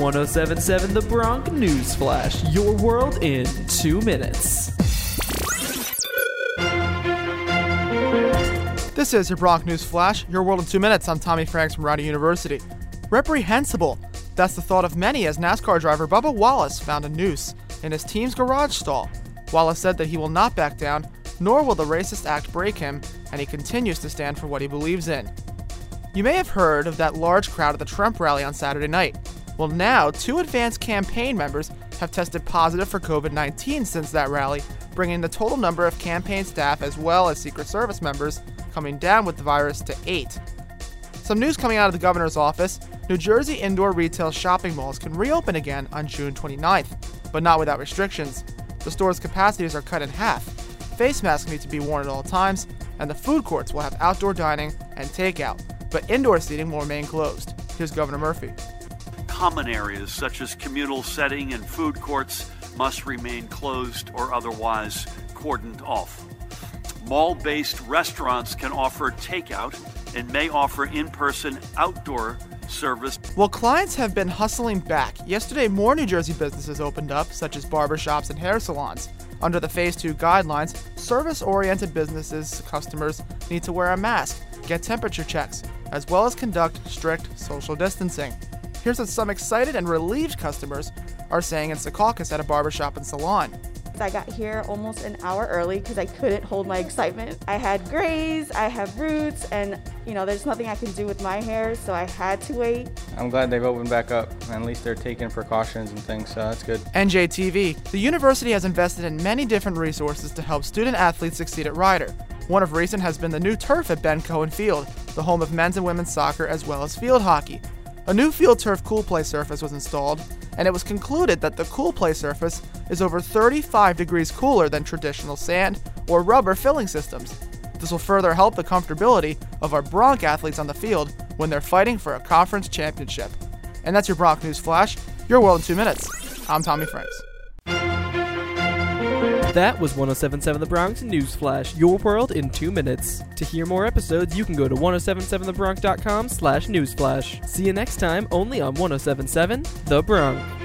1077 The Bronc News Flash, your world in two minutes. This is your Bronc News Flash, your world in two minutes. I'm Tommy Franks from Rider University. Reprehensible. That's the thought of many as NASCAR driver Bubba Wallace found a noose in his team's garage stall. Wallace said that he will not back down, nor will the racist act break him, and he continues to stand for what he believes in. You may have heard of that large crowd at the Trump rally on Saturday night. Well, now, two advanced campaign members have tested positive for COVID 19 since that rally, bringing the total number of campaign staff as well as Secret Service members coming down with the virus to eight. Some news coming out of the governor's office New Jersey indoor retail shopping malls can reopen again on June 29th, but not without restrictions. The store's capacities are cut in half. Face masks need to be worn at all times, and the food courts will have outdoor dining and takeout, but indoor seating will remain closed. Here's Governor Murphy. Common areas such as communal setting and food courts must remain closed or otherwise cordoned off. Mall based restaurants can offer takeout and may offer in person outdoor service. Well, clients have been hustling back. Yesterday, more New Jersey businesses opened up, such as barbershops and hair salons. Under the Phase 2 guidelines, service oriented businesses' customers need to wear a mask, get temperature checks, as well as conduct strict social distancing. Here's what some excited and relieved customers are saying in Secaucus at a barbershop and salon. I got here almost an hour early because I couldn't hold my excitement. I had grays, I have roots, and you know, there's nothing I can do with my hair, so I had to wait. I'm glad they've opened back up, and at least they're taking precautions and things, so that's good. NJTV. The university has invested in many different resources to help student athletes succeed at Rider. One of recent has been the new turf at Ben Cohen Field, the home of men's and women's soccer as well as field hockey. A new FieldTurf CoolPlay surface was installed, and it was concluded that the CoolPlay surface is over 35 degrees cooler than traditional sand or rubber filling systems. This will further help the comfortability of our Bronc athletes on the field when they're fighting for a conference championship. And that's your Bronc News Flash, your world in two minutes. I'm Tommy Franks. That was 1077 The Bronc News Flash, your world in two minutes. To hear more episodes, you can go to 1077thebronc.com slash newsflash. See you next time, only on 1077 The Bronc.